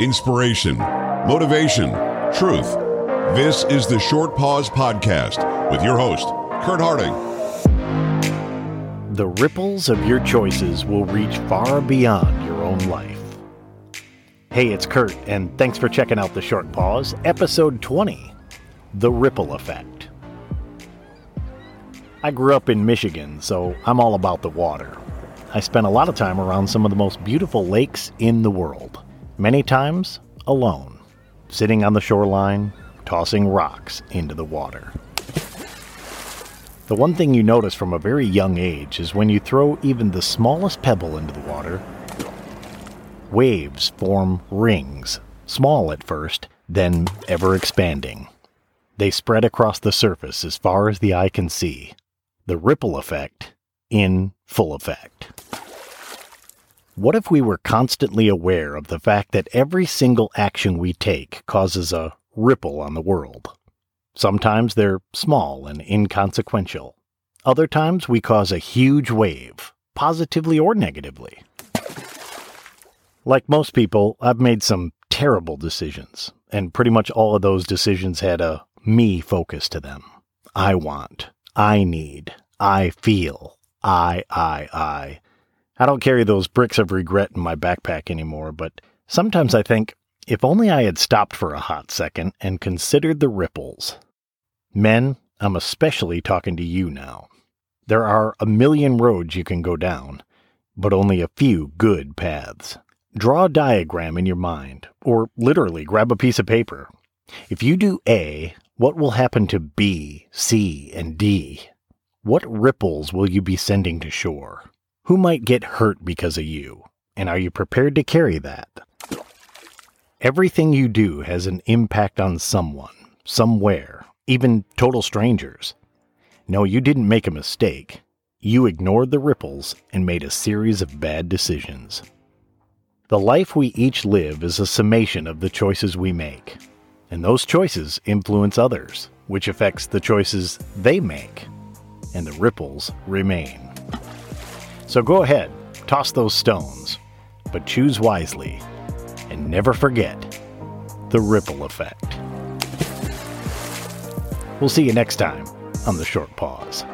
inspiration, motivation, truth. This is the Short Pause Podcast with your host, Kurt Harding. The ripples of your choices will reach far beyond your own life. Hey, it's Kurt, and thanks for checking out the Short Pause, episode 20 The Ripple Effect. I grew up in Michigan, so I'm all about the water. I spent a lot of time around some of the most beautiful lakes in the world, many times alone, sitting on the shoreline, tossing rocks into the water. The one thing you notice from a very young age is when you throw even the smallest pebble into the water, waves form rings, small at first, then ever expanding. They spread across the surface as far as the eye can see. The ripple effect in full effect. What if we were constantly aware of the fact that every single action we take causes a ripple on the world? Sometimes they're small and inconsequential. Other times we cause a huge wave, positively or negatively. Like most people, I've made some terrible decisions, and pretty much all of those decisions had a me focus to them. I want, I need, I feel, I, I, I. I don't carry those bricks of regret in my backpack anymore, but sometimes I think if only I had stopped for a hot second and considered the ripples. Men, I'm especially talking to you now. There are a million roads you can go down, but only a few good paths. Draw a diagram in your mind, or literally grab a piece of paper. If you do A, what will happen to B, C, and D? What ripples will you be sending to shore? Who might get hurt because of you? And are you prepared to carry that? Everything you do has an impact on someone, somewhere, even total strangers. No, you didn't make a mistake. You ignored the ripples and made a series of bad decisions. The life we each live is a summation of the choices we make. And those choices influence others, which affects the choices they make. And the ripples remain. So go ahead, toss those stones, but choose wisely. And never forget the ripple effect. We'll see you next time on the short pause.